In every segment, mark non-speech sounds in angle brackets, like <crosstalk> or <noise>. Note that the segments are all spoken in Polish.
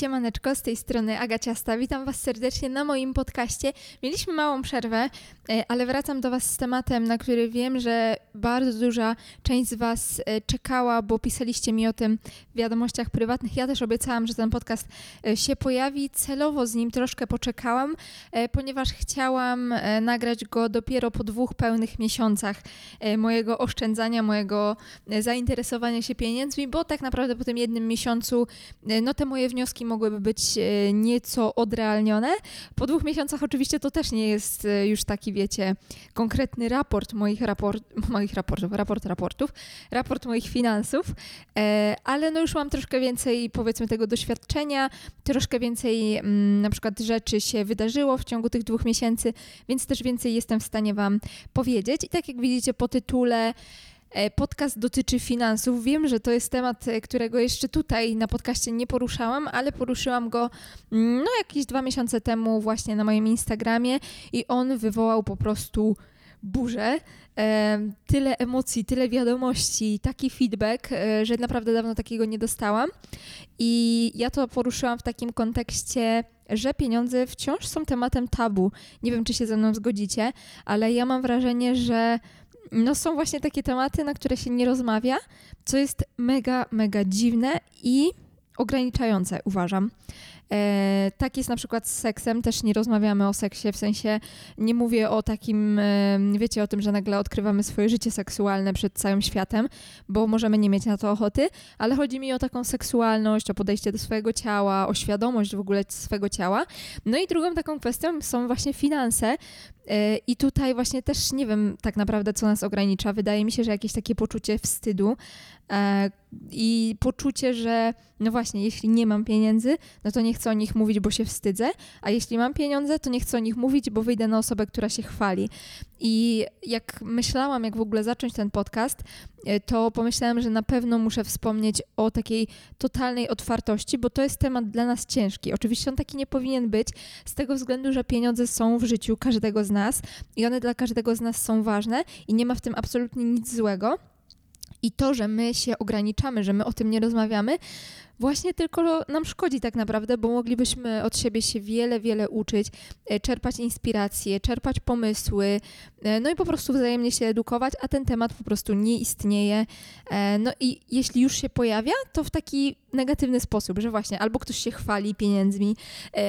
Siemaneczko, z tej strony Agaciasta. Witam Was serdecznie na moim podcaście. Mieliśmy małą przerwę, e, ale wracam do Was z tematem, na który wiem, że bardzo duża część z Was e, czekała, bo pisaliście mi o tym w wiadomościach prywatnych. Ja też obiecałam, że ten podcast e, się pojawi. Celowo z nim troszkę poczekałam, ponieważ chciałam nagrać go dopiero po dwóch pełnych miesiącach mojego oszczędzania, mojego zainteresowania się pieniędzmi, bo tak naprawdę po tym jednym miesiącu no te moje wnioski mogłyby być e, nieco odrealnione. Po dwóch miesiącach oczywiście to też nie jest e, już taki, wiecie, konkretny raport moich, raport, <laughs> moich raportów, raport raportów, raport moich finansów, e, ale no już mam troszkę więcej, powiedzmy, tego doświadczenia, troszkę więcej mm, na przykład rzeczy się wydarzyło w ciągu tych dwóch miesięcy, więc też więcej jestem w stanie Wam powiedzieć. I tak jak widzicie po tytule, podcast dotyczy finansów. Wiem, że to jest temat, e, którego jeszcze tutaj na podcaście nie poruszałam, ale poruszyłam go mm, no jakieś dwa miesiące temu właśnie na moim Instagramie i on wywołał po prostu burzę. E, tyle emocji, tyle wiadomości, taki feedback, e, że naprawdę dawno takiego nie dostałam. I ja to poruszyłam w takim kontekście, że pieniądze wciąż są tematem tabu. Nie wiem, czy się ze mną zgodzicie, ale ja mam wrażenie, że no są właśnie takie tematy, na które się nie rozmawia, co jest mega, mega dziwne i ograniczające, uważam. E, tak jest na przykład z seksem, też nie rozmawiamy o seksie, w sensie nie mówię o takim, e, wiecie, o tym, że nagle odkrywamy swoje życie seksualne przed całym światem, bo możemy nie mieć na to ochoty, ale chodzi mi o taką seksualność, o podejście do swojego ciała, o świadomość w ogóle swojego ciała. No i drugą taką kwestią są właśnie finanse, e, i tutaj właśnie też nie wiem tak naprawdę, co nas ogranicza. Wydaje mi się, że jakieś takie poczucie wstydu i poczucie, że no właśnie, jeśli nie mam pieniędzy, no to nie chcę o nich mówić, bo się wstydzę, a jeśli mam pieniądze, to nie chcę o nich mówić, bo wyjdę na osobę, która się chwali. I jak myślałam, jak w ogóle zacząć ten podcast, e, to pomyślałam, że na pewno muszę wspomnieć o takiej totalnej otwartości, bo to jest temat dla nas ciężki. Oczywiście on taki nie powinien być, z tego względu, że pieniądze są w życiu każdego z nas i one dla każdego z nas są ważne i nie ma w tym absolutnie nic złego. I to, że my się ograniczamy, że my o tym nie rozmawiamy, właśnie tylko nam szkodzi tak naprawdę, bo moglibyśmy od siebie się wiele, wiele uczyć, e, czerpać inspiracje, czerpać pomysły, e, no i po prostu wzajemnie się edukować, a ten temat po prostu nie istnieje. E, no i jeśli już się pojawia, to w taki negatywny sposób, że właśnie albo ktoś się chwali pieniędzmi,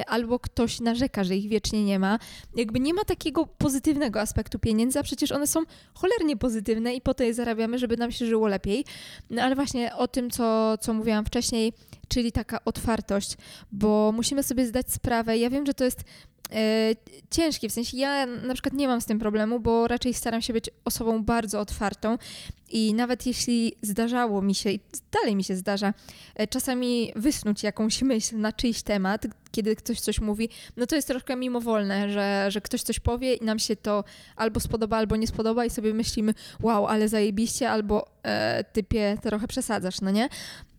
albo ktoś narzeka, że ich wiecznie nie ma. Jakby nie ma takiego pozytywnego aspektu pieniędzy, a przecież one są cholernie pozytywne i po to je zarabiamy, żeby nam się żyło lepiej. No ale właśnie o tym, co, co mówiłam wcześniej, czyli taka otwartość, bo musimy sobie zdać sprawę. Ja wiem, że to jest e, ciężkie, w sensie ja na przykład nie mam z tym problemu, bo raczej staram się być osobą bardzo otwartą i nawet jeśli zdarzało mi się, i dalej mi się zdarza, e, czasami wysnuć jakąś myśl na czyjś temat, kiedy ktoś coś mówi, no to jest troszkę mimowolne, że, że ktoś coś powie i nam się to albo spodoba, albo nie spodoba i sobie myślimy, wow, ale zajebiście, albo e, typie trochę przesadzasz, no nie?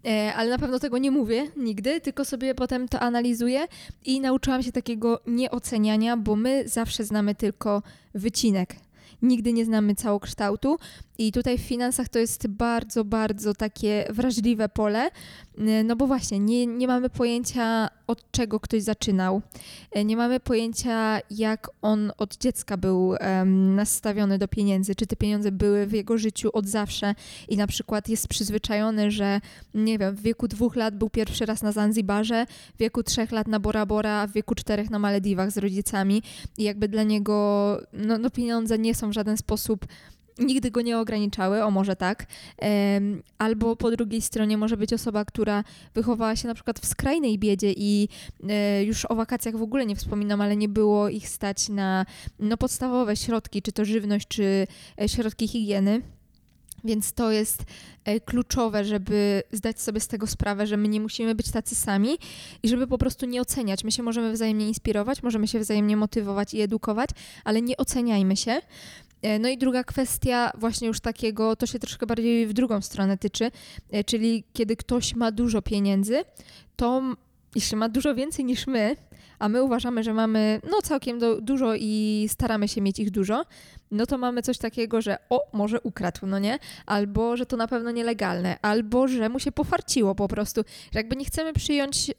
E, ale na pewno tego nie mówię nigdy, tylko sobie potem to analizuję i nauczyłam się takiego nieoceniania, bo my zawsze znamy tylko wycinek nigdy nie znamy całokształtu. I tutaj w finansach to jest bardzo, bardzo takie wrażliwe pole, y, no bo właśnie nie, nie mamy pojęcia od czego ktoś zaczynał, y, nie mamy pojęcia jak on od dziecka był um, nastawiony do pieniędzy, czy te pieniądze były w jego życiu od zawsze i na przykład jest przyzwyczajony, że nie wiem, w wieku dwóch lat był pierwszy raz na Zanzibarze, w wieku trzech lat na Bora Bora, w wieku czterech na Malediwach z rodzicami. I jakby dla niego no, no pieniądze nie są w żaden sposób nigdy go nie ograniczały, o może tak. Albo po drugiej stronie może być osoba, która wychowała się na przykład w skrajnej biedzie i e, już o wakacjach w ogóle nie wspominam, ale nie było ich stać na no, podstawowe środki, czy to żywność, czy e, środki higieny. Więc to jest e, kluczowe, żeby zdać sobie z tego sprawę, że my nie musimy być tacy sami i żeby po prostu nie oceniać. My się możemy wzajemnie inspirować, możemy się wzajemnie motywować i edukować, ale nie oceniajmy się. E, no i druga kwestia, właśnie już takiego, to się troszkę bardziej w drugą stronę tyczy, e, czyli kiedy ktoś ma dużo pieniędzy, to jeśli ma dużo więcej niż my, a my uważamy, że mamy no całkiem do, dużo i staramy się mieć ich dużo, no to mamy coś takiego, że o, może ukradł, no nie? Albo, że to na pewno nielegalne, albo, że mu się pofarciło po prostu, że jakby nie chcemy przyjąć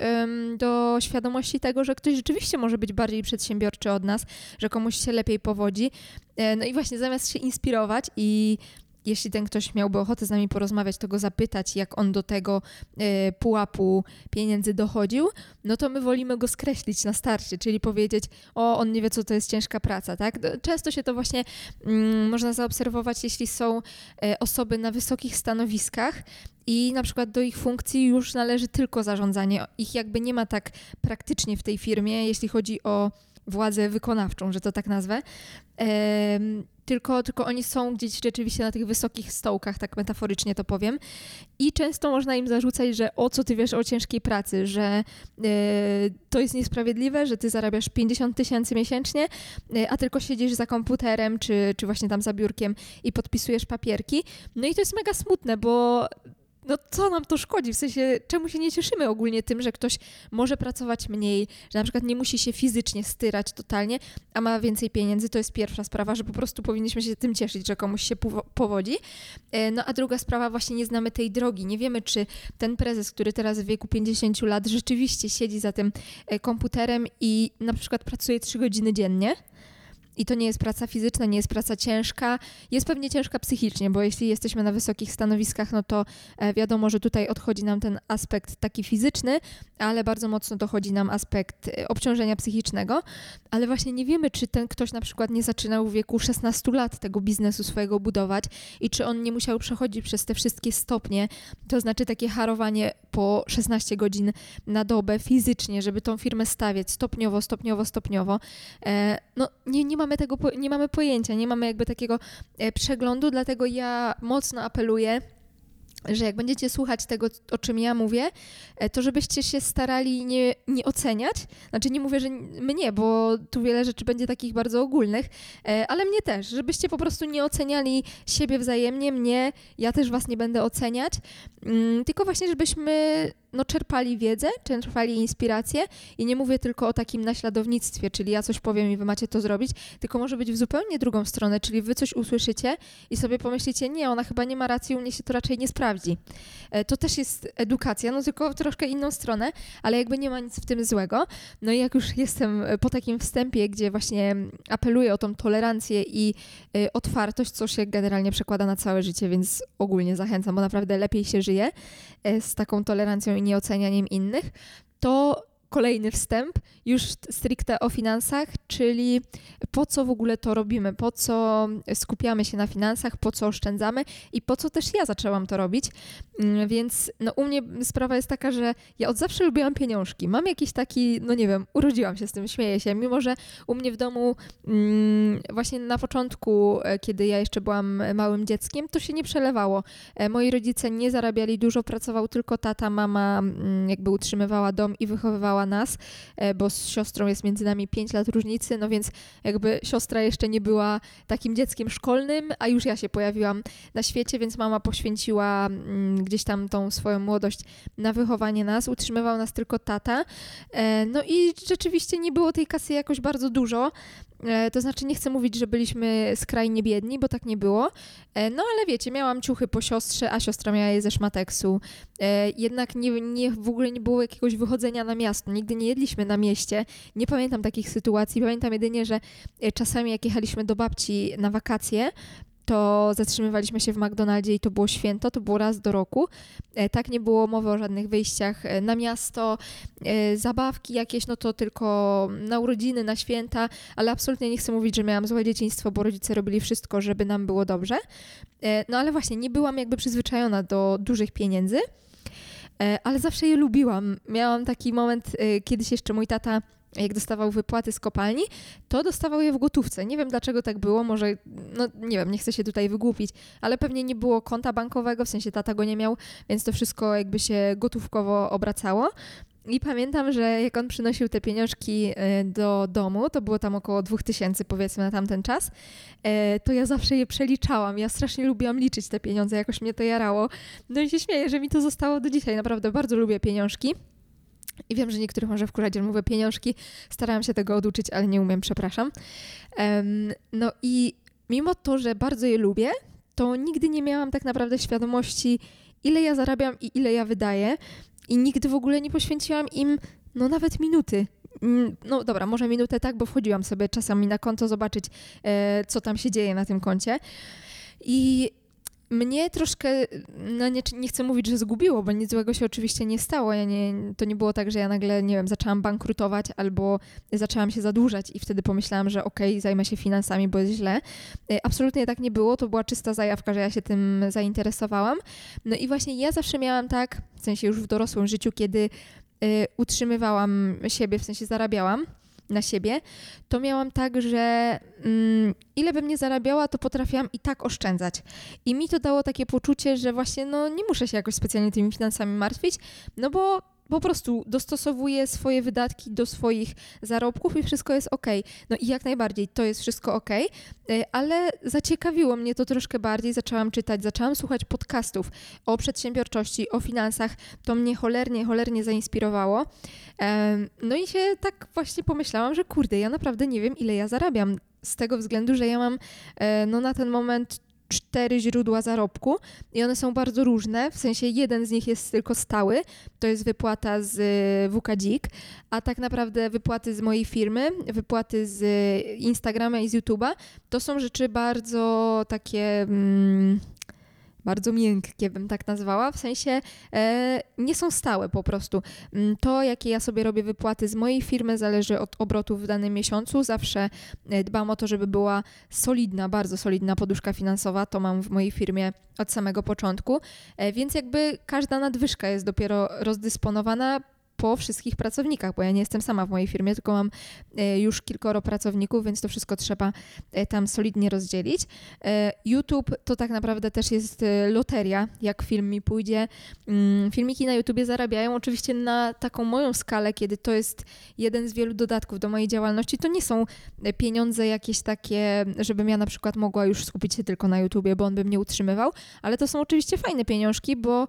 do świadomości tego, że ktoś rzeczywiście może być bardziej przedsiębiorczy od nas, że komuś się lepiej powodzi. E, no i właśnie zamiast się inspirować i jeśli ten ktoś miałby ochotę z nami porozmawiać, to go zapytać, jak on do tego y, pułapu pieniędzy dochodził, no to my wolimy go skreślić na starcie, czyli powiedzieć, o, on nie wie, co to jest ciężka praca, tak? Często się to właśnie mm, można zaobserwować, jeśli są y, osoby na wysokich stanowiskach, i na przykład do ich funkcji już należy tylko zarządzanie. Ich jakby nie ma tak praktycznie w tej firmie, jeśli chodzi o władzę wykonawczą, że to tak nazwę. Tylko, tylko oni są gdzieś rzeczywiście na tych wysokich stołkach, tak metaforycznie to powiem. I często można im zarzucać, że o co ty wiesz o ciężkiej pracy, że e, to jest niesprawiedliwe, że ty zarabiasz 50 tysięcy miesięcznie, e, a tylko siedzisz za komputerem czy, czy właśnie tam za biurkiem i podpisujesz papierki. No i to jest mega smutne, bo no co nam to szkodzi? W sensie, czemu się nie cieszymy ogólnie tym, że ktoś może pracować mniej, że na przykład nie musi się fizycznie styrać totalnie, a ma więcej pieniędzy? To jest pierwsza sprawa, że po prostu powinniśmy się tym cieszyć, że komuś się powodzi. E, no a druga sprawa, właśnie nie znamy tej drogi. Nie wiemy, czy ten prezes, który teraz w wieku 50 lat rzeczywiście siedzi za tym e, komputerem i na przykład pracuje 3 godziny dziennie, i to nie jest praca fizyczna, nie jest praca ciężka. Jest pewnie ciężka psychicznie, bo jeśli jesteśmy na wysokich stanowiskach, no to e, wiadomo, że tutaj odchodzi nam ten aspekt taki fizyczny, ale bardzo mocno dochodzi nam aspekt e, obciążenia psychicznego. Ale właśnie nie wiemy, czy ten ktoś na przykład nie zaczynał w wieku 16 lat tego biznesu swojego budować i czy on nie musiał przechodzić przez te wszystkie stopnie, to znaczy takie harowanie po 16 godzin na dobę fizycznie, żeby tą firmę stawiać stopniowo, stopniowo, stopniowo. E, no nie, nie ma mamy tego, nie mamy pojęcia, nie mamy jakby takiego e, przeglądu, dlatego ja mocno apeluję że jak będziecie słuchać tego, o czym ja mówię, e, to żebyście się starali nie, nie oceniać. Znaczy nie mówię, że mnie, bo tu wiele rzeczy będzie takich bardzo ogólnych, e, ale mnie też, żebyście po prostu nie oceniali siebie wzajemnie, mnie, ja też was nie będę oceniać, mm, tylko właśnie, żebyśmy no, czerpali wiedzę, czerpali inspirację i nie mówię tylko o takim naśladownictwie, czyli ja coś powiem i wy macie to zrobić, tylko może być w zupełnie drugą stronę, czyli wy coś usłyszycie i sobie pomyślicie, nie, ona chyba nie ma racji, u mnie się to raczej nie sprawdzi. E, to też jest edukacja, no tylko w troszkę inną stronę, ale jakby nie ma nic w tym złego. No i jak już jestem po takim wstępie, gdzie właśnie apeluję o tą tolerancję i e, otwartość, co się generalnie przekłada na całe życie, więc ogólnie zachęcam, bo naprawdę lepiej się żyje e, z taką tolerancją i nieocenianiem innych, to kolejny wstęp, już stricte o finansach, czyli po co w ogóle to robimy, po co skupiamy się na finansach, po co oszczędzamy i po co też ja zaczęłam to robić. Mm, więc no, u mnie sprawa jest taka, że ja od zawsze lubiłam pieniążki. Mam jakiś taki, no nie wiem, urodziłam się z tym, śmieję się, mimo że u mnie w domu mm, właśnie na początku, e, kiedy ja jeszcze byłam małym dzieckiem, to się nie przelewało. E, moi rodzice nie zarabiali dużo, pracował tylko tata, mama mm, jakby utrzymywała dom i wychowywała nas, e, bo z siostrą jest między nami 5 lat różnicy, no więc jakby siostra jeszcze nie była takim dzieckiem szkolnym, a już ja się pojawiłam na świecie, więc mama poświęciła mm, gdzieś tam tą swoją młodość na wychowanie nas, utrzymywał nas tylko tata. E, no i rzeczywiście nie było tej kasy jakoś bardzo dużo, E, to znaczy, nie chcę mówić, że byliśmy skrajnie biedni, bo tak nie było. No ale wiecie, miałam ciuchy po siostrze, a siostra miała je ze szmateksu. Jednak nie, nie, w ogóle nie było jakiegoś wychodzenia na miasto. Nigdy nie jedliśmy na mieście. Nie pamiętam takich sytuacji. Pamiętam jedynie, że czasami jak jechaliśmy do babci na wakacje, to zatrzymywaliśmy się w McDonaldzie i to było święto, to było raz do roku. E, tak nie było mowy o żadnych wyjściach e, na miasto, e, zabawki jakieś, no to tylko na urodziny, na święta, ale absolutnie nie chcę mówić, że miałam złe dzieciństwo, bo rodzice robili wszystko, żeby nam było dobrze. No ale właśnie, nie byłam jakby przyzwyczajona do dużych pieniędzy, ale zawsze je lubiłam. Miałam taki moment, kiedyś jeszcze mój tata jak dostawał wypłaty z kopalni, to dostawał je w gotówce. Nie wiem dlaczego tak było, może, no nie wiem, nie chcę się tutaj wygłupić, ale pewnie nie było konta bankowego, w sensie tata go nie miał, więc to wszystko jakby się gotówkowo obracało. I pamiętam, że jak on przynosił te pieniążki e, do domu, to było tam około 2000 powiedzmy na tamten czas, e, to ja zawsze je przeliczałam. Ja strasznie lubiłam liczyć te pieniądze, jakoś mnie to jarało. No i się śmieję, że mi to zostało do dzisiaj. Naprawdę bardzo lubię pieniążki. I wiem, że niektórych może wkurzać, że mówię pieniążki. Starałam się tego oduczyć, ale nie umiem, przepraszam. No i mimo to, że bardzo je lubię, to nigdy nie miałam tak naprawdę świadomości, ile ja zarabiam i ile ja wydaję. I nigdy w ogóle nie poświęciłam im, no nawet minuty. Mm, no dobra, może minutę tak, bo wchodziłam sobie czasami na konto zobaczyć, e, co tam się dzieje na tym koncie. I mnie troszkę, no nie, nie, chcę mówić, że zgubiło, bo nic złego się oczywiście nie stało. Ja nie, to nie było tak, że ja nagle, nie wiem, zaczęłam bankrutować albo zaczęłam się zadłużać i wtedy pomyślałam, że okej, okay, zajmę się finansami, bo jest źle. E, absolutnie tak nie było, to była czysta zajawka, że ja się tym zainteresowałam. No i właśnie ja zawsze miałam tak, w sensie już w dorosłym życiu, kiedy y, utrzymywałam siebie, w sensie zarabiałam, na siebie, to miałam tak, że mm, ile bym nie zarabiała, to potrafiłam i tak oszczędzać. I mi to dało takie poczucie, że właśnie no, nie muszę się jakoś specjalnie tymi finansami martwić, no bo po prostu dostosowuję swoje wydatki do swoich zarobków i wszystko jest ok. No i jak najbardziej to jest wszystko ok, ale zaciekawiło mnie to troszkę bardziej. Zaczęłam czytać, zaczęłam słuchać podcastów o przedsiębiorczości, o finansach. To mnie cholernie, cholernie zainspirowało. No i się tak właśnie pomyślałam, że kurde, ja naprawdę nie wiem, ile ja zarabiam. Z tego względu, że ja mam e, no, na ten moment cztery źródła zarobku i one są bardzo różne, w sensie jeden z nich jest tylko stały, to jest wypłata z y, WKDzik, a tak naprawdę wypłaty z mojej firmy, wypłaty z Instagrama i z YouTube'a, to są rzeczy bardzo takie... Mm, bardzo miękkie, bym tak nazwała, w sensie e, nie są stałe po prostu. Mm, to, jakie ja sobie robię wypłaty z mojej firmy, zależy od obrotów w danym miesiącu. Zawsze e, dbam o to, żeby była solidna, bardzo solidna poduszka finansowa. To mam w mojej firmie od samego początku, e, więc jakby każda nadwyżka jest dopiero rozdysponowana po wszystkich pracownikach, bo ja nie jestem sama w mojej firmie, tylko mam e, już kilkoro pracowników, więc to wszystko trzeba e, tam solidnie rozdzielić. E, YouTube to tak naprawdę też jest loteria, jak film mi pójdzie. Mm, filmiki na YouTubie zarabiają oczywiście na taką moją skalę, kiedy to jest jeden z wielu dodatków do mojej działalności. To nie są pieniądze jakieś takie, żebym ja na przykład mogła już skupić się tylko na YouTubie, bo on by mnie utrzymywał, ale to są oczywiście fajne pieniążki, bo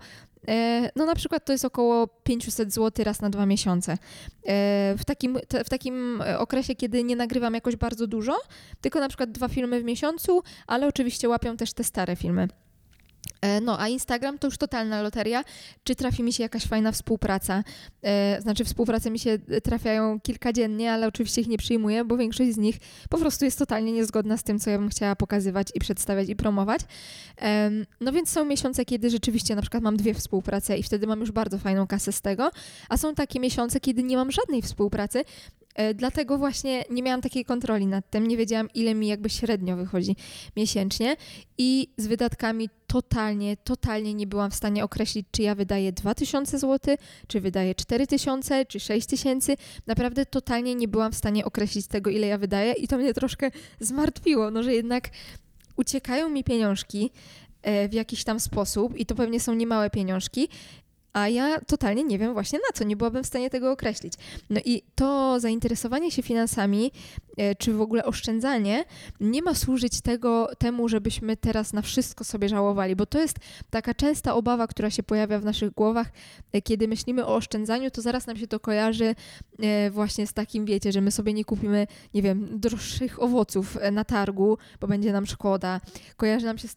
no na przykład to jest około 500 zł raz na dwa miesiące. E, w takim, w takim okresie, kiedy nie nagrywam jakoś bardzo dużo, tylko na przykład dwa filmy w miesiącu, ale oczywiście łapią też te stare filmy. E, no, a Instagram to już totalna loteria. Czy trafi mi się jakaś fajna współpraca? E, znaczy, współprace mi się trafiają kilkadziennie, ale oczywiście ich nie przyjmuję, bo większość z nich po prostu jest totalnie niezgodna z tym, co ja bym chciała pokazywać i przedstawiać i promować. E, no więc są miesiące, kiedy rzeczywiście na przykład mam dwie współprace i wtedy mam już bardzo fajną kasę z tego, a są takie miesiące, kiedy nie mam żadnej współpracy, E, dlatego właśnie nie miałam takiej kontroli nad tym, nie wiedziałam, ile mi jakby średnio wychodzi miesięcznie i z wydatkami totalnie, totalnie nie byłam w stanie określić, czy ja wydaję 2000 zł, czy wydaję 4000, czy 6000. Naprawdę totalnie nie byłam w stanie określić tego, ile ja wydaję i to mnie troszkę zmartwiło, no że jednak uciekają mi pieniążki e, w jakiś tam sposób i to pewnie są niemałe pieniążki a ja totalnie nie wiem właśnie na co, nie byłabym w stanie tego określić. No i to zainteresowanie się finansami, e, czy w ogóle oszczędzanie, nie ma służyć tego, temu, żebyśmy teraz na wszystko sobie żałowali, bo to jest taka częsta obawa, która się pojawia w naszych głowach, e, kiedy myślimy o oszczędzaniu, to zaraz nam się to kojarzy e, właśnie z takim, wiecie, że my sobie nie kupimy, nie wiem, droższych owoców na targu, bo będzie nam szkoda. Kojarzy nam się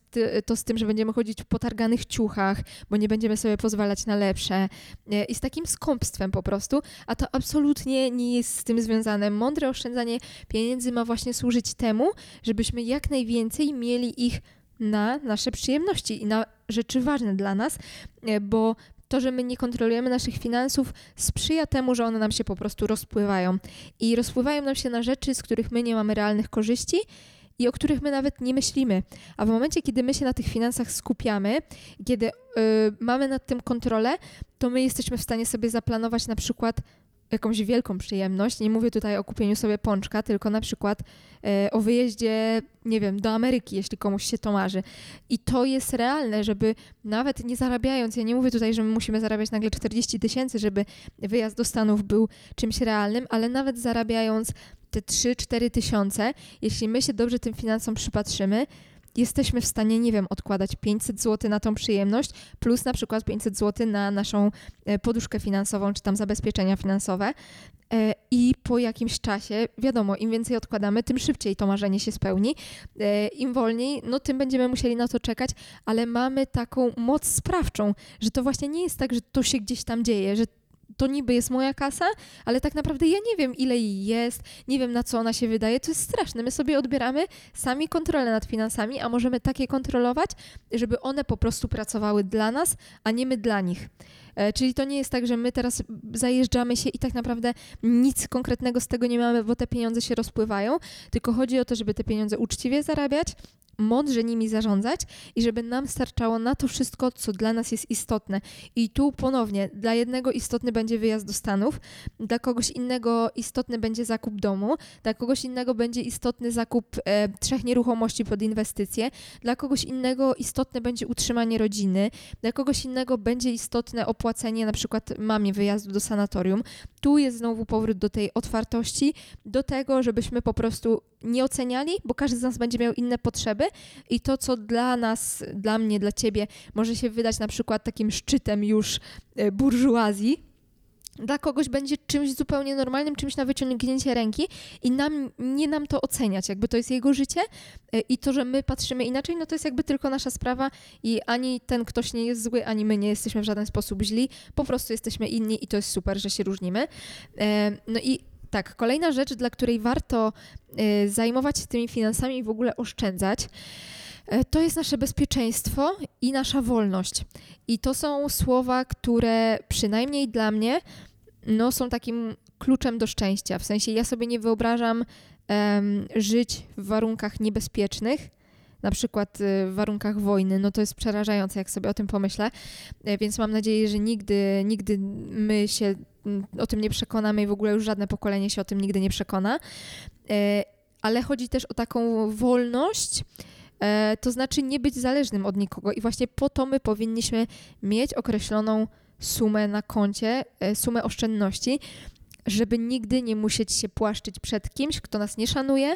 to z tym, że będziemy chodzić w potarganych ciuchach, bo nie będziemy sobie pozwalać na lepsze lepsze e, i z takim skąpstwem po prostu, a to absolutnie nie jest z tym związane. Mądre oszczędzanie pieniędzy ma właśnie służyć temu, żebyśmy jak najwięcej mieli ich na nasze przyjemności i na rzeczy ważne dla nas, e, bo to, że my nie kontrolujemy naszych finansów, sprzyja temu, że one nam się po prostu rozpływają. I rozpływają nam się na rzeczy, z których my nie mamy realnych korzyści i o których my nawet nie myślimy. A w momencie, kiedy my się na tych finansach skupiamy, kiedy y, mamy nad tym kontrolę, to my jesteśmy w stanie sobie zaplanować na przykład jakąś wielką przyjemność. Nie mówię tutaj o kupieniu sobie pączka, tylko na przykład e, o wyjeździe, nie wiem, do Ameryki, jeśli komuś się to marzy. I to jest realne, żeby nawet nie zarabiając, ja nie mówię tutaj, że my musimy zarabiać nagle 40 tysięcy, żeby wyjazd do Stanów był czymś realnym, ale nawet zarabiając te 3-4 tysiące, jeśli my się dobrze tym finansom przypatrzymy, jesteśmy w stanie, nie wiem, odkładać 500 zł na tą przyjemność, plus na przykład 500 zł na naszą e, poduszkę finansową, czy tam zabezpieczenia finansowe. E, I po jakimś czasie, wiadomo, im więcej odkładamy, tym szybciej to marzenie się spełni. E, Im wolniej, no tym będziemy musieli na to czekać, ale mamy taką moc sprawczą, że to właśnie nie jest tak, że to się gdzieś tam dzieje, że to niby jest moja kasa, ale tak naprawdę ja nie wiem, ile jej jest, nie wiem, na co ona się wydaje. To jest straszne. My sobie odbieramy sami kontrolę nad finansami, a możemy takie kontrolować, żeby one po prostu pracowały dla nas, a nie my dla nich. E, czyli to nie jest tak, że my teraz zajeżdżamy się i tak naprawdę nic konkretnego z tego nie mamy, bo te pieniądze się rozpływają, tylko chodzi o to, żeby te pieniądze uczciwie zarabiać, mądrze nimi zarządzać i żeby nam starczało na to wszystko, co dla nas jest istotne. I tu ponownie, dla jednego istotny będzie wyjazd do Stanów, dla kogoś innego istotny będzie zakup domu, dla kogoś innego będzie istotny zakup e, trzech nieruchomości pod inwestycje, dla kogoś innego istotne będzie utrzymanie rodziny, dla kogoś innego będzie istotne opłacenie na przykład mamie wyjazdu do sanatorium. Tu jest znowu powrót do tej otwartości, do tego, żebyśmy po prostu nie oceniali, bo każdy z nas będzie miał inne potrzeby i to, co dla nas, dla mnie, dla ciebie może się wydać na przykład takim szczytem już e, burżuazji, dla kogoś będzie czymś zupełnie normalnym, czymś na wyciągnięcie ręki i nam, nie nam to oceniać, jakby to jest jego życie e, i to, że my patrzymy inaczej, no to jest jakby tylko nasza sprawa i ani ten ktoś nie jest zły, ani my nie jesteśmy w żaden sposób źli, po prostu jesteśmy inni i to jest super, że się różnimy. E, no i tak, kolejna rzecz, dla której warto y, zajmować się tymi finansami i w ogóle oszczędzać, to jest nasze bezpieczeństwo i nasza wolność. I to są słowa, które przynajmniej dla mnie no, są takim kluczem do szczęścia. W sensie ja sobie nie wyobrażam um, żyć w warunkach niebezpiecznych, na przykład y, w warunkach wojny, no to jest przerażające, jak sobie o tym pomyślę. Więc mam nadzieję, że nigdy, nigdy my się o tym nie przekonamy i w ogóle już żadne pokolenie się o tym nigdy nie przekona. E, ale chodzi też o taką wolność, e, to znaczy nie być zależnym od nikogo i właśnie po to my powinniśmy mieć określoną sumę na koncie, e, sumę oszczędności, żeby nigdy nie musieć się płaszczyć przed kimś, kto nas nie szanuje,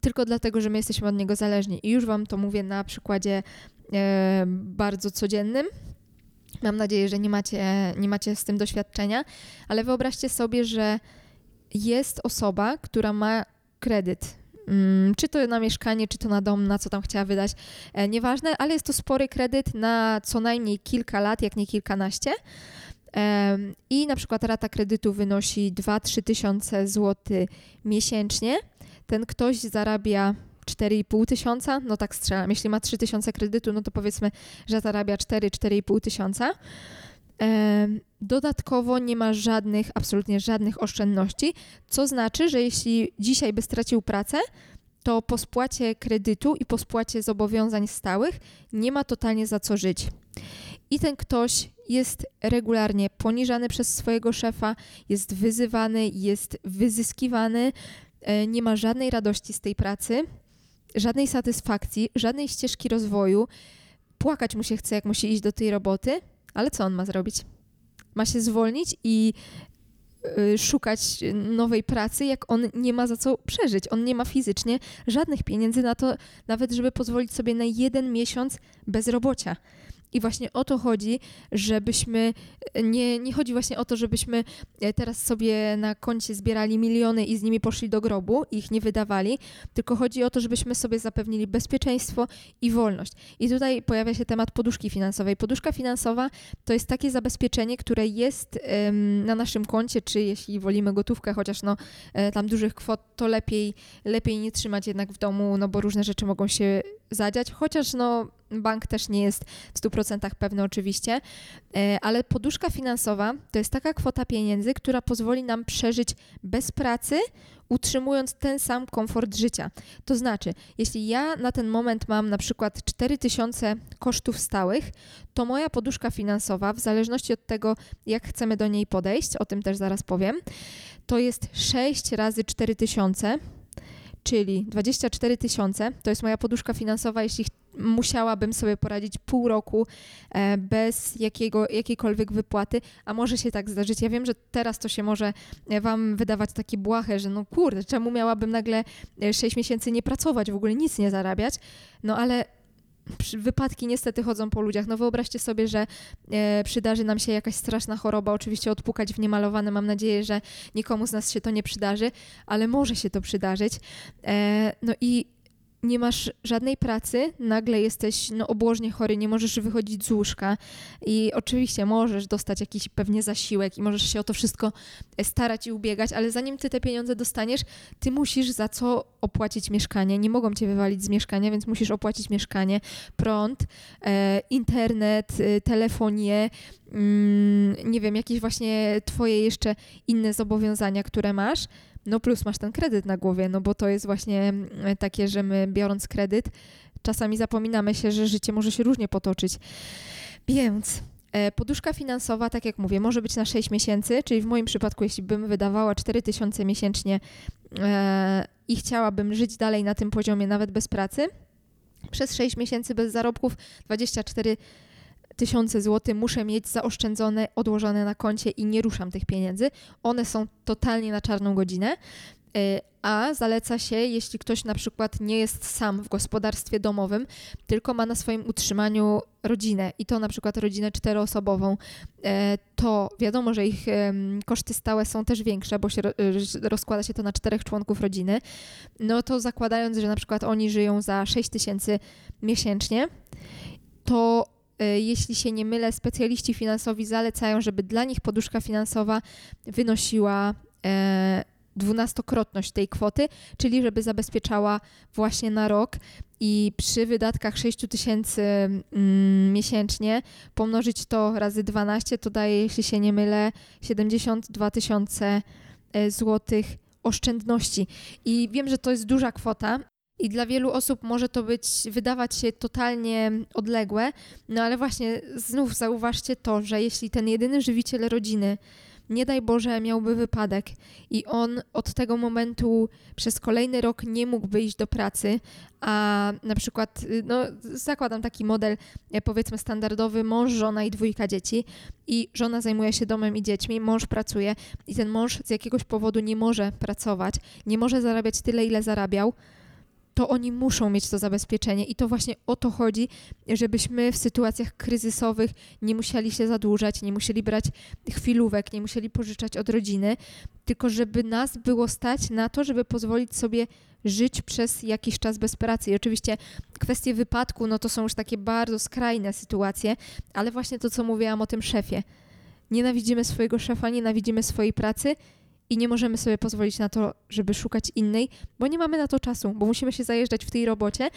tylko dlatego, że my jesteśmy od niego zależni. I już Wam to mówię na przykładzie bardzo codziennym, Mam nadzieję, że nie macie, nie macie z tym doświadczenia, ale wyobraźcie sobie, że jest osoba, która ma kredyt. Mm, czy to na mieszkanie, czy to na dom, na co tam chciała wydać, e, nieważne, ale jest to spory kredyt na co najmniej kilka lat, jak nie kilkanaście. I na przykład rata kredytu wynosi 2-3 tysiące złotych miesięcznie. Ten ktoś zarabia 4,5 tysiąca, no tak strzelam. Jeśli ma 3 tysiące kredytu, no to powiedzmy, że zarabia 4-4,5 tysiąca. Dodatkowo nie ma żadnych, absolutnie żadnych oszczędności, co znaczy, że jeśli dzisiaj by stracił pracę, to po spłacie kredytu i po spłacie zobowiązań stałych nie ma totalnie za co żyć. I ten ktoś jest regularnie poniżany przez swojego szefa, jest wyzywany, jest wyzyskiwany, e, nie ma żadnej radości z tej pracy żadnej satysfakcji, żadnej ścieżki rozwoju. Płakać mu się chce, jak musi iść do tej roboty, ale co on ma zrobić? Ma się zwolnić i y, szukać nowej pracy, jak on nie ma za co przeżyć. On nie ma fizycznie żadnych pieniędzy na to, nawet żeby pozwolić sobie na jeden miesiąc bezrobocia. I właśnie o to chodzi, żebyśmy, nie, nie chodzi właśnie o to, żebyśmy e, teraz sobie na koncie zbierali miliony i z nimi poszli do grobu ich nie wydawali, tylko chodzi o to, żebyśmy sobie zapewnili bezpieczeństwo i wolność. I tutaj pojawia się temat poduszki finansowej. Poduszka finansowa to jest takie zabezpieczenie, które jest um, na naszym koncie, czy jeśli wolimy gotówkę, chociaż no, e, tam dużych kwot, to lepiej, lepiej nie trzymać jednak w domu, no bo różne rzeczy mogą się zadziać, chociaż no bank też nie jest w 100% pewny oczywiście, e, ale poduszka finansowa to jest taka kwota pieniędzy, która pozwoli nam przeżyć bez pracy, utrzymując ten sam komfort życia. To znaczy, jeśli ja na ten moment mam na przykład 4000 kosztów stałych, to moja poduszka finansowa, w zależności od tego, jak chcemy do niej podejść, o tym też zaraz powiem, to jest 6 razy 4000 czyli 24 tysiące to jest moja poduszka finansowa, jeśli musiałabym sobie poradzić pół roku e, bez jakiego, jakiejkolwiek wypłaty, a może się tak zdarzyć. Ja wiem, że teraz to się może e, Wam wydawać takie błahe, że no kurde, czemu miałabym nagle 6 e, miesięcy nie pracować, w ogóle nic nie zarabiać, no ale wypadki niestety chodzą po ludziach. No wyobraźcie sobie, że e, przydarzy nam się jakaś straszna choroba, oczywiście odpukać w niemalowane, mam nadzieję, że nikomu z nas się to nie przydarzy, ale może się to przydarzyć. E, no i nie masz żadnej pracy, nagle jesteś no, obłożnie chory, nie możesz wychodzić z łóżka i oczywiście możesz dostać jakiś pewnie zasiłek i możesz się o to wszystko e, starać i ubiegać, ale zanim ty te pieniądze dostaniesz, ty musisz za co opłacić mieszkanie. Nie mogą cię wywalić z mieszkania, więc musisz opłacić mieszkanie, prąd, e, internet, e, telefonię, mm, nie wiem, jakieś właśnie twoje jeszcze inne zobowiązania, które masz. No plus masz ten kredyt na głowie, no bo to jest właśnie mm, takie, że my biorąc kredyt, czasami zapominamy się, że życie może się różnie potoczyć. Więc e, Poduszka finansowa, tak jak mówię, może być na 6 miesięcy, czyli w moim przypadku, jeśli bym wydawała 4000 miesięcznie e, i chciałabym żyć dalej na tym poziomie, nawet bez pracy, przez 6 miesięcy bez zarobków 24 tysiące złotych muszę mieć zaoszczędzone, odłożone na koncie i nie ruszam tych pieniędzy. One są totalnie na czarną godzinę. Y, a zaleca się, jeśli ktoś na przykład nie jest sam w gospodarstwie domowym, tylko ma na swoim utrzymaniu rodzinę i to na przykład rodzinę czteroosobową, y, to wiadomo, że ich koszty stałe są też większe, bo się y, rozkłada się to na czterech członków rodziny. No to zakładając, że na przykład oni żyją za 6 tysięcy miesięcznie, to E, jeśli się nie mylę, specjaliści finansowi zalecają, żeby dla nich poduszka finansowa wynosiła e, dwunastokrotność tej kwoty, czyli żeby zabezpieczała właśnie na rok i przy wydatkach 6 tysięcy mm, miesięcznie pomnożyć to razy 12 to daje, jeśli się nie mylę, 72 tysiące e, złotych oszczędności. I wiem, że to jest duża kwota, i dla wielu osób może to być, wydawać się totalnie odległe, no ale właśnie znów zauważcie to, że jeśli ten jedyny żywiciel rodziny, nie daj Boże, miałby wypadek i on od tego momentu przez kolejny rok nie mógłby iść do pracy, a na przykład, no zakładam taki model, e, powiedzmy standardowy, mąż, żona i dwójka dzieci i żona zajmuje się domem i dziećmi, mąż pracuje i ten mąż z jakiegoś powodu nie może pracować, nie może zarabiać tyle, ile zarabiał, to oni muszą mieć to zabezpieczenie i to właśnie o to chodzi, żebyśmy w sytuacjach kryzysowych nie musieli się zadłużać, nie musieli brać chwilówek, nie musieli pożyczać od rodziny, tylko żeby nas było stać na to, żeby pozwolić sobie żyć przez jakiś czas bez pracy. I oczywiście kwestie wypadku, no to są już takie bardzo skrajne sytuacje, ale właśnie to, co mówiłam o tym szefie. Nienawidzimy swojego szefa, nienawidzimy swojej pracy i nie możemy sobie pozwolić na to, żeby szukać innej, bo nie mamy na to czasu, bo musimy się zajeżdżać w tej robocie,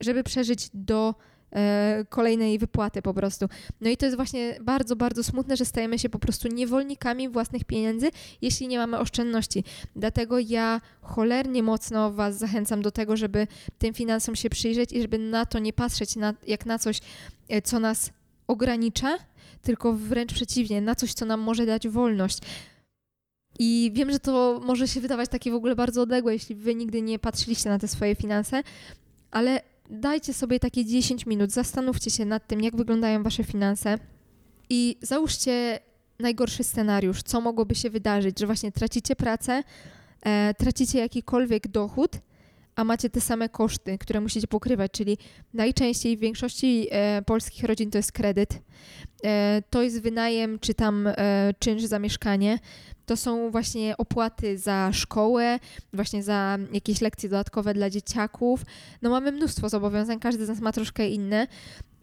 żeby przeżyć do e, kolejnej wypłaty po prostu. No i to jest właśnie bardzo, bardzo smutne, że stajemy się po prostu niewolnikami własnych pieniędzy, jeśli nie mamy oszczędności. Dlatego ja cholernie mocno Was zachęcam do tego, żeby tym finansom się przyjrzeć i żeby na to nie patrzeć na, jak na coś, e, co nas ogranicza, tylko wręcz przeciwnie, na coś, co nam może dać wolność. I wiem, że to może się wydawać takie w ogóle bardzo odległe, jeśli wy nigdy nie patrzyliście na te swoje finanse, ale dajcie sobie takie 10 minut, zastanówcie się nad tym, jak wyglądają wasze finanse i załóżcie najgorszy scenariusz, co mogłoby się wydarzyć, że właśnie tracicie pracę, e, tracicie jakikolwiek dochód, a macie te same koszty, które musicie pokrywać, czyli najczęściej w większości e, polskich rodzin to jest kredyt, e, to jest wynajem czy tam e, czynsz za mieszkanie, to są właśnie opłaty za szkołę, właśnie za jakieś lekcje dodatkowe dla dzieciaków. No mamy mnóstwo zobowiązań, każdy z nas ma troszkę inne.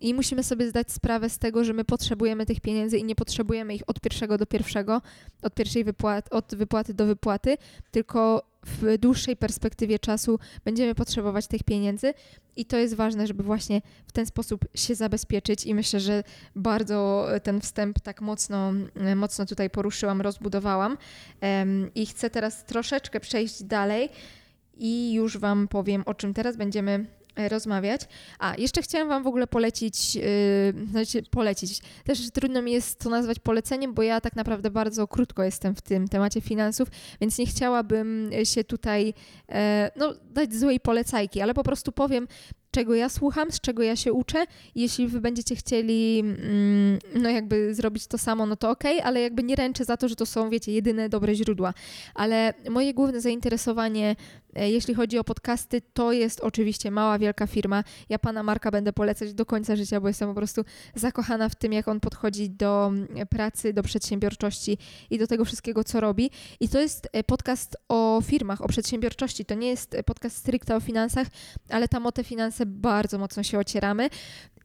I musimy sobie zdać sprawę z tego, że my potrzebujemy tych pieniędzy i nie potrzebujemy ich od pierwszego do pierwszego, od pierwszej wypłaty, od wypłaty do wypłaty, tylko w dłuższej perspektywie czasu będziemy potrzebować tych pieniędzy. I to jest ważne, żeby właśnie w ten sposób się zabezpieczyć. I myślę, że bardzo ten wstęp tak mocno, mocno tutaj poruszyłam, rozbudowałam. I chcę teraz troszeczkę przejść dalej i już Wam powiem, o czym teraz będziemy rozmawiać. A, jeszcze chciałam Wam w ogóle polecić, yy, znaczy polecić. Też trudno mi jest to nazwać poleceniem, bo ja tak naprawdę bardzo krótko jestem w tym temacie finansów, więc nie chciałabym się tutaj e, no, dać złej polecajki, ale po prostu powiem, czego ja słucham, z czego ja się uczę. Jeśli wy będziecie chcieli, mm, no jakby zrobić to samo, no to ok, ale jakby nie ręczę za to, że to są, wiecie, jedyne dobre źródła. Ale moje główne zainteresowanie, e, jeśli chodzi o podcasty, to jest oczywiście mała, wielka firma. Ja pana Marka będę polecać do końca życia, bo jestem po prostu zakochana w tym, jak on podchodzi do mm, pracy, do przedsiębiorczości i do tego wszystkiego, co robi. I to jest e, podcast o firmach, o przedsiębiorczości. To nie jest podcast stricte o finansach, ale tam o te finanse bardzo mocno się ocieramy.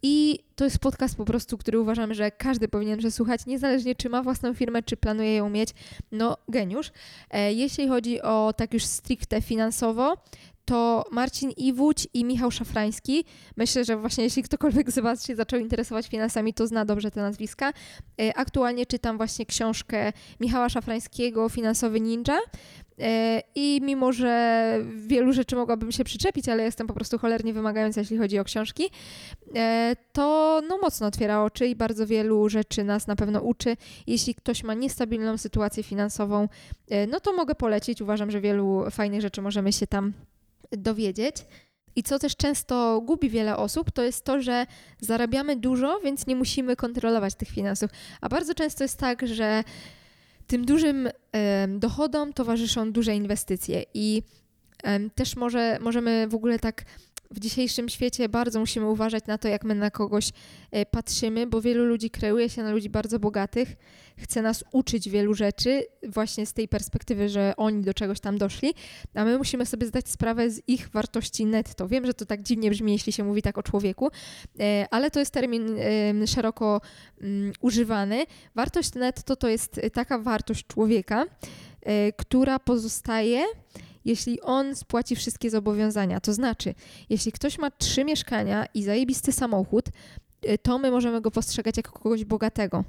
I to jest podcast po prostu, który uważamy, że każdy powinien przesłuchać, niezależnie czy ma własną firmę, czy planuje ją mieć. No, geniusz. E, jeśli chodzi o tak już stricte finansowo, to Marcin Iwódź i Michał Szafrański. Myślę, że właśnie jeśli ktokolwiek z Was się zaczął interesować finansami, to zna dobrze te nazwiska. E, aktualnie czytam właśnie książkę Michała Szafrańskiego Finansowy Ninja. E, I mimo, że wielu rzeczy mogłabym się przyczepić, ale jestem po prostu cholernie wymagająca, jeśli chodzi o książki, e, to no, mocno otwiera oczy i bardzo wielu rzeczy nas na pewno uczy. Jeśli ktoś ma niestabilną sytuację finansową, no to mogę polecić. Uważam, że wielu fajnych rzeczy możemy się tam dowiedzieć. I co też często gubi wiele osób, to jest to, że zarabiamy dużo, więc nie musimy kontrolować tych finansów. A bardzo często jest tak, że tym dużym dochodom towarzyszą duże inwestycje i też może, możemy w ogóle tak w dzisiejszym świecie bardzo musimy uważać na to, jak my na kogoś e, patrzymy, bo wielu ludzi kreuje się na ludzi bardzo bogatych, chce nas uczyć wielu rzeczy właśnie z tej perspektywy, że oni do czegoś tam doszli, a my musimy sobie zdać sprawę z ich wartości netto. Wiem, że to tak dziwnie brzmi, jeśli się mówi tak o człowieku, e, ale to jest termin szeroko mm, używany. Wartość netto to jest taka wartość człowieka, e, która pozostaje jeśli on spłaci wszystkie zobowiązania. To znaczy, jeśli ktoś ma trzy mieszkania i zajebisty samochód, y, to my możemy go postrzegać jako kogoś bogatego.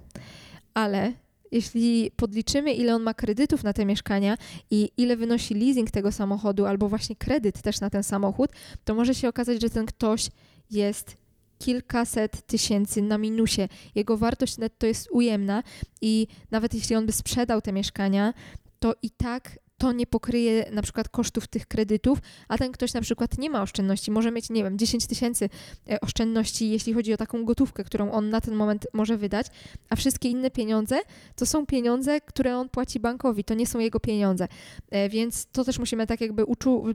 Ale jeśli podliczymy, ile on ma kredytów na te mieszkania i ile wynosi leasing tego samochodu, albo właśnie kredyt też na ten samochód, to może się okazać, że ten ktoś jest kilkaset tysięcy na minusie. Jego wartość netto jest ujemna i nawet jeśli on by sprzedał te mieszkania, to i tak to nie pokryje na przykład kosztów tych kredytów, a ten ktoś na przykład nie ma oszczędności, może mieć, nie wiem, 10 tysięcy e, oszczędności, jeśli chodzi o taką gotówkę, którą on na ten moment może wydać, a wszystkie inne pieniądze to są pieniądze, które on płaci bankowi, to nie są jego pieniądze. E, więc to też musimy tak jakby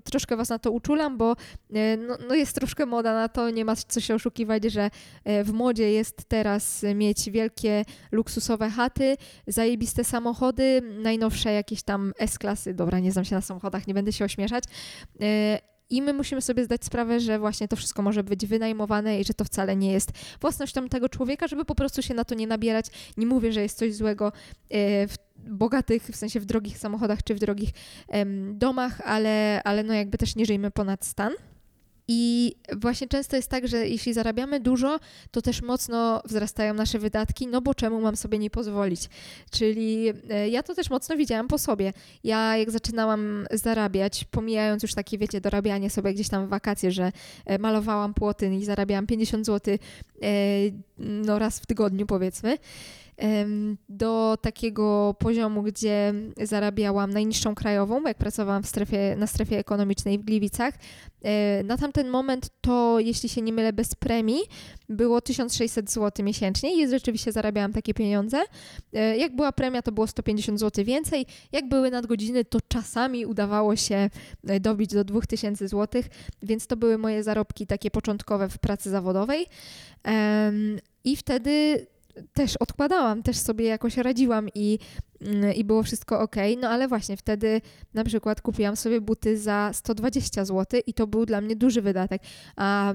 troszkę was na to uczulam, bo e, no, no jest troszkę moda na to, nie ma co się oszukiwać, że w modzie jest teraz mieć wielkie luksusowe chaty, zajebiste samochody, najnowsze jakieś tam S-klasy dobra, nie znam się na samochodach, nie będę się ośmieszać. E, I my musimy sobie zdać sprawę, że właśnie to wszystko może być wynajmowane i że to wcale nie jest własnością tego człowieka, żeby po prostu się na to nie nabierać. Nie mówię, że jest coś złego e, w bogatych, w sensie w drogich samochodach czy w drogich domach, ale, ale no jakby też nie żyjmy ponad stan. I właśnie często jest tak, że jeśli zarabiamy dużo, to też mocno wzrastają nasze wydatki, no bo czemu mam sobie nie pozwolić? Czyli e, ja to też mocno widziałam po sobie. Ja jak zaczynałam zarabiać, pomijając już takie, wiecie, dorabianie sobie gdzieś tam w wakacje, że e, malowałam płoty i zarabiałam 50 zł e, no raz w tygodniu powiedzmy, do takiego poziomu, gdzie zarabiałam najniższą krajową, jak pracowałam w strefie, na strefie ekonomicznej w Gliwicach. E, na tamten moment to, jeśli się nie mylę, bez premii było 1600 zł miesięcznie i rzeczywiście zarabiałam takie pieniądze. E, jak była premia, to było 150 zł więcej. Jak były nadgodziny, to czasami udawało się e, dobić do 2000 zł, więc to były moje zarobki takie początkowe w pracy zawodowej. I wtedy też odkładałam, też sobie jakoś radziłam i, i było wszystko ok. No ale właśnie wtedy na przykład kupiłam sobie buty za 120 zł i to był dla mnie duży wydatek. A e,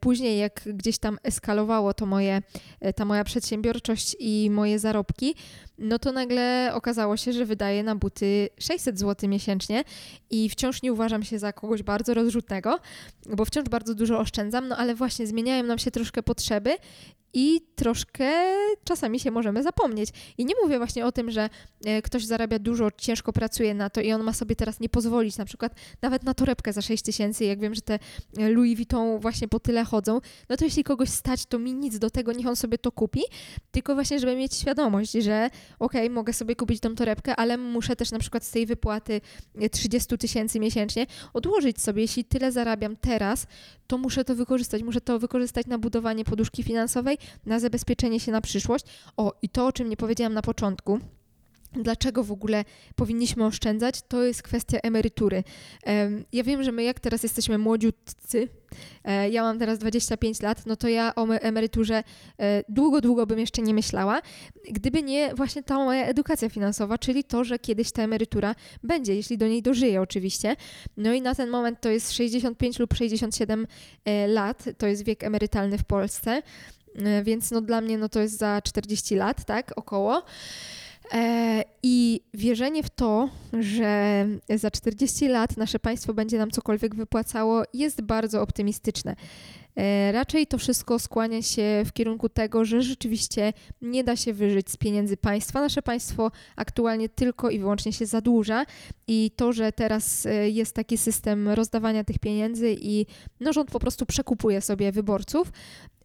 później, jak gdzieś tam eskalowało to moje, e, ta moja przedsiębiorczość i moje zarobki, no to nagle okazało się, że wydaję na buty 600 zł miesięcznie i wciąż nie uważam się za kogoś bardzo rozrzutnego, bo wciąż bardzo dużo oszczędzam, no ale właśnie zmieniają nam się troszkę potrzeby i troszkę czasami się możemy zapomnieć. I nie mówię właśnie o tym, że że e, ktoś zarabia dużo, ciężko pracuje na to i on ma sobie teraz nie pozwolić na przykład nawet na torebkę za 6 tysięcy, jak wiem, że te e, Louis Vuitton właśnie po tyle chodzą, no to jeśli kogoś stać, to mi nic do tego, niech on sobie to kupi, tylko właśnie, żeby mieć świadomość, że okej, okay, mogę sobie kupić tą torebkę, ale muszę też na przykład z tej wypłaty 30 tysięcy miesięcznie odłożyć sobie, jeśli tyle zarabiam teraz, to muszę to wykorzystać, muszę to wykorzystać na budowanie poduszki finansowej, na zabezpieczenie się na przyszłość. O, i to, o czym nie powiedziałam na początku, Dlaczego w ogóle powinniśmy oszczędzać? To jest kwestia emerytury. Ja wiem, że my jak teraz jesteśmy młodziutcy, e, ja mam teraz 25 lat, no to ja o emeryturze e, długo, długo bym jeszcze nie myślała, gdyby nie właśnie ta moja edukacja finansowa, czyli to, że kiedyś ta emerytura będzie, jeśli do niej dożyję oczywiście. No i na ten moment to jest 65 lub 67 e, lat, to jest wiek emerytalny w Polsce, więc no dla mnie no to jest za 40 lat, tak, około. E, I wierzenie w to, że za 40 lat nasze państwo będzie nam cokolwiek wypłacało, jest bardzo optymistyczne. E, raczej to wszystko skłania się w kierunku tego, że rzeczywiście nie da się wyżyć z pieniędzy państwa. Nasze państwo aktualnie tylko i wyłącznie się zadłuża i to, że teraz e, jest taki system rozdawania tych pieniędzy i no, rząd po prostu przekupuje sobie wyborców,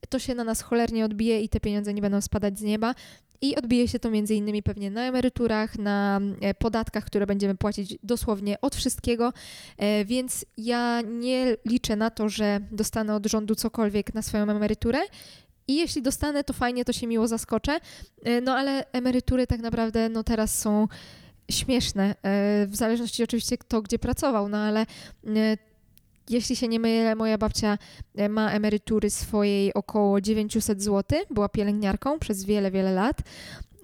to się na nas cholernie odbije i te pieniądze nie będą spadać z nieba. I odbije się to między innymi pewnie na emeryturach, na e, podatkach, które będziemy płacić dosłownie od wszystkiego, e, więc ja nie liczę na to, że dostanę od rządu cokolwiek na swoją emeryturę. I jeśli dostanę, to fajnie, to się miło zaskoczę. E, no ale emerytury tak naprawdę no teraz są śmieszne, w zależności oczywiście kto gdzie pracował, no ale jeśli się nie mylę, moja babcia e, ma emerytury swojej około 900 zł, była pielęgniarką przez wiele, wiele lat.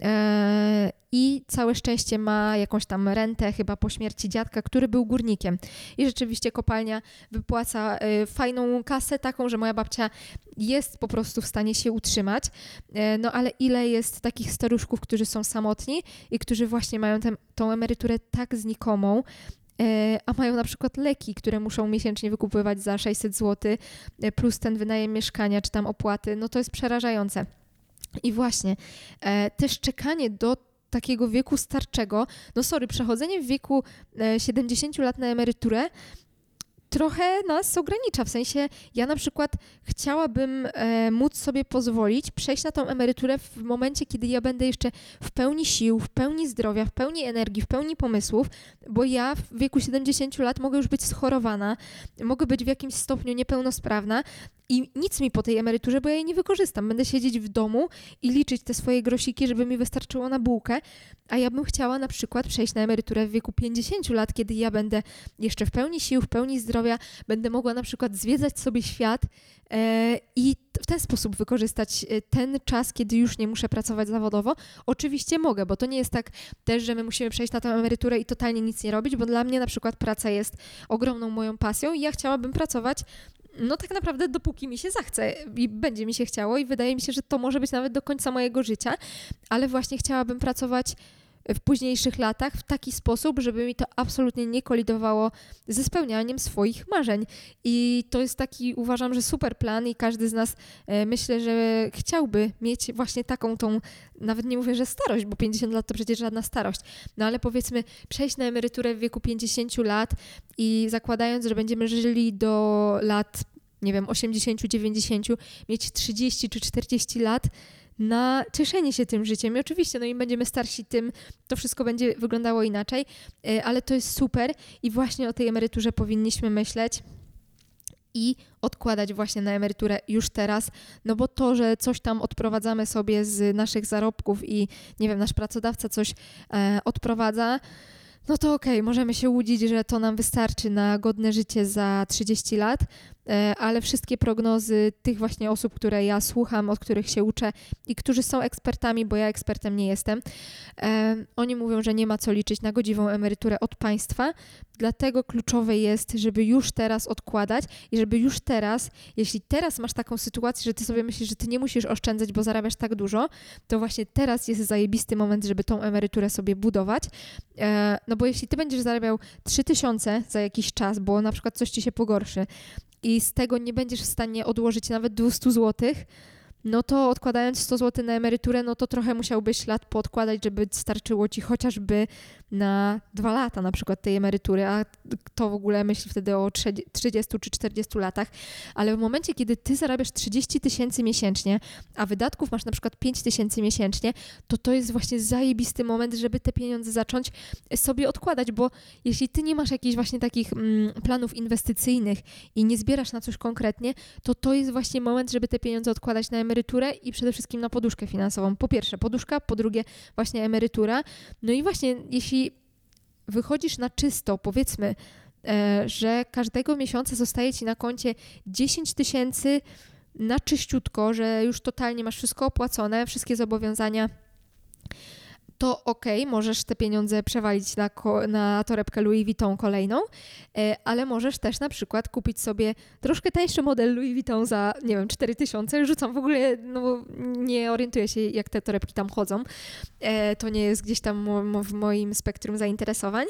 E, I całe szczęście ma jakąś tam rentę, chyba po śmierci dziadka, który był górnikiem. I rzeczywiście kopalnia wypłaca e, fajną kasę, taką, że moja babcia jest po prostu w stanie się utrzymać. No ale ile jest takich staruszków, którzy są samotni i którzy właśnie mają tę, tą emeryturę tak znikomą, a mają na przykład leki, które muszą miesięcznie wykupywać za 600 zł, e, plus ten wynajem mieszkania czy tam opłaty, no to jest przerażające. I właśnie, e, też czekanie do takiego wieku starczego, no sorry, przechodzenie w wieku 70 lat na emeryturę trochę nas ogranicza. W sensie ja na przykład chciałabym e, móc sobie pozwolić przejść na tą emeryturę w momencie, kiedy ja będę jeszcze w pełni sił, w pełni zdrowia, w pełni energii, w pełni pomysłów, bo ja w wieku 70 lat mogę już być schorowana, mogę być w jakimś stopniu niepełnosprawna i nic mi po tej emeryturze, bo ja jej nie wykorzystam. Będę siedzieć w domu i liczyć te swoje grosiki, żeby mi wystarczyło na bułkę, a ja bym chciała na przykład przejść na emeryturę w wieku 50 lat, kiedy ja będę jeszcze w pełni sił, w pełni zdrowia, będę mogła na przykład zwiedzać sobie świat e, i w ten sposób wykorzystać e, ten czas, kiedy już nie muszę pracować zawodowo. Oczywiście mogę, bo to nie jest tak też, że my musimy przejść na tę emeryturę i totalnie nic nie robić, bo dla mnie na przykład praca jest ogromną moją pasją i ja chciałabym pracować no tak naprawdę dopóki mi się zachce i będzie mi się chciało i wydaje mi się, że to może być nawet do końca mojego życia, ale właśnie chciałabym pracować w późniejszych latach w taki sposób, żeby mi to absolutnie nie kolidowało ze spełnianiem swoich marzeń. I to jest taki, uważam, że super plan i każdy z nas e, myślę, że chciałby mieć właśnie taką tą, nawet nie mówię, że starość, bo 50 lat to przecież żadna starość, no ale powiedzmy przejść na emeryturę w wieku 50 lat i zakładając, że będziemy żyli do lat, nie wiem, 80, 90, mieć 30 czy 40 lat, na cieszenie się tym życiem. I oczywiście, no im będziemy starsi, tym to wszystko będzie wyglądało inaczej, e, ale to jest super i właśnie o tej emeryturze powinniśmy myśleć i odkładać właśnie na emeryturę już teraz, no bo to, że coś tam odprowadzamy sobie z naszych zarobków i nie wiem, nasz pracodawca coś e, odprowadza, no to okej, okay, możemy się łudzić, że to nam wystarczy na godne życie za 30 lat, ale wszystkie prognozy tych właśnie osób, które ja słucham, od których się uczę i którzy są ekspertami, bo ja ekspertem nie jestem, e, oni mówią, że nie ma co liczyć na godziwą emeryturę od państwa, dlatego kluczowe jest, żeby już teraz odkładać i żeby już teraz, jeśli teraz masz taką sytuację, że ty sobie myślisz, że ty nie musisz oszczędzać, bo zarabiasz tak dużo, to właśnie teraz jest zajebisty moment, żeby tą emeryturę sobie budować, e, no bo jeśli ty będziesz zarabiał 3000 za jakiś czas, bo na przykład coś ci się pogorszy, i z tego nie będziesz w stanie odłożyć nawet 200 zł, no to odkładając 100 zł na emeryturę, no to trochę musiałbyś lat podkładać, żeby starczyło ci chociażby na dwa lata na przykład tej emerytury, a kto w ogóle myśli wtedy o 30 czy 40 latach, ale w momencie, kiedy ty zarabiasz 30 tysięcy miesięcznie, a wydatków masz na przykład 5 tysięcy miesięcznie, to to jest właśnie zajebisty moment, żeby te pieniądze zacząć sobie odkładać, bo jeśli ty nie masz jakichś właśnie takich mm, planów inwestycyjnych i nie zbierasz na coś konkretnie, to to jest właśnie moment, żeby te pieniądze odkładać na emeryturę i przede wszystkim na poduszkę finansową. Po pierwsze poduszka, po drugie właśnie emerytura. No i właśnie jeśli wychodzisz na czysto, powiedzmy, e, że każdego miesiąca zostaje ci na koncie 10 tysięcy na czyściutko, że już totalnie masz wszystko opłacone, wszystkie zobowiązania to ok, możesz te pieniądze przewalić na, na torebkę Louis Vuitton kolejną, e, ale możesz też na przykład kupić sobie troszkę tańszy model Louis Vuitton za, nie wiem, 4000. Rzucam w ogóle, no nie orientuję się, jak te torebki tam chodzą. E, to nie jest gdzieś tam w moim spektrum zainteresowań,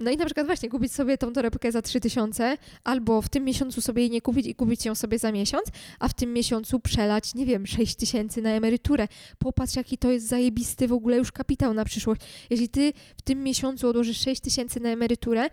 no i na przykład właśnie kupić sobie tą torebkę za 3000, albo w tym miesiącu sobie jej nie kupić i kupić ją sobie za miesiąc, a w tym miesiącu przelać, nie wiem, 6000 na emeryturę. Popatrz, jaki to jest zajebisty w ogóle już kapitał na przyszłość. Jeśli ty w tym miesiącu odłożysz 6000 na emeryturę,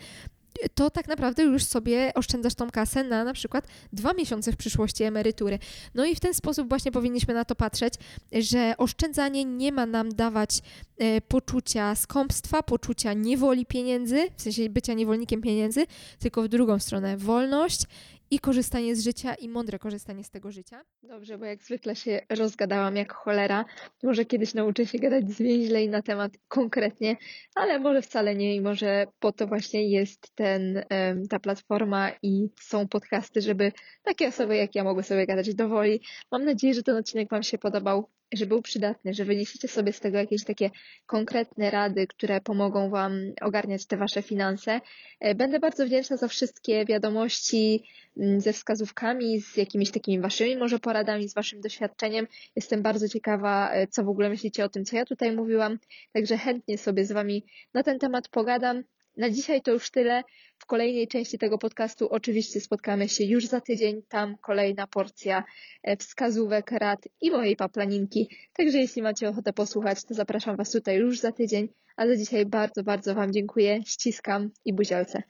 to tak naprawdę już sobie oszczędzasz tą kasę na na przykład dwa miesiące w przyszłości emerytury. No i w ten sposób właśnie powinniśmy na to patrzeć, że oszczędzanie nie ma nam dawać e, poczucia skąpstwa, poczucia niewoli pieniędzy, w sensie bycia niewolnikiem pieniędzy, tylko w drugą stronę wolność i korzystanie z życia i mądre korzystanie z tego życia. Dobrze, bo jak zwykle się rozgadałam jak cholera. Może kiedyś nauczę się gadać zwięźlej na temat konkretnie, ale może wcale nie i może po to właśnie jest ten, ta platforma i są podcasty, żeby takie osoby jak ja mogły sobie gadać do woli. Mam nadzieję, że ten odcinek Wam się podobał że był przydatny, że wyniesiecie sobie z tego jakieś takie konkretne rady, które pomogą Wam ogarniać te Wasze finanse. E, będę bardzo wdzięczna za wszystkie wiadomości mm, ze wskazówkami, z jakimiś takimi Waszymi może poradami, z Waszym doświadczeniem. Jestem bardzo ciekawa, e, co w ogóle myślicie o tym, co ja tutaj mówiłam, także chętnie sobie z Wami na ten temat pogadam. Na dzisiaj to już tyle. W kolejnej części tego podcastu oczywiście spotkamy się już za tydzień. Tam kolejna porcja e, wskazówek, rad i mojej paplaninki. Także jeśli macie ochotę posłuchać, to zapraszam Was tutaj już za tydzień. A za dzisiaj bardzo, bardzo Wam dziękuję. Ściskam i buzielce.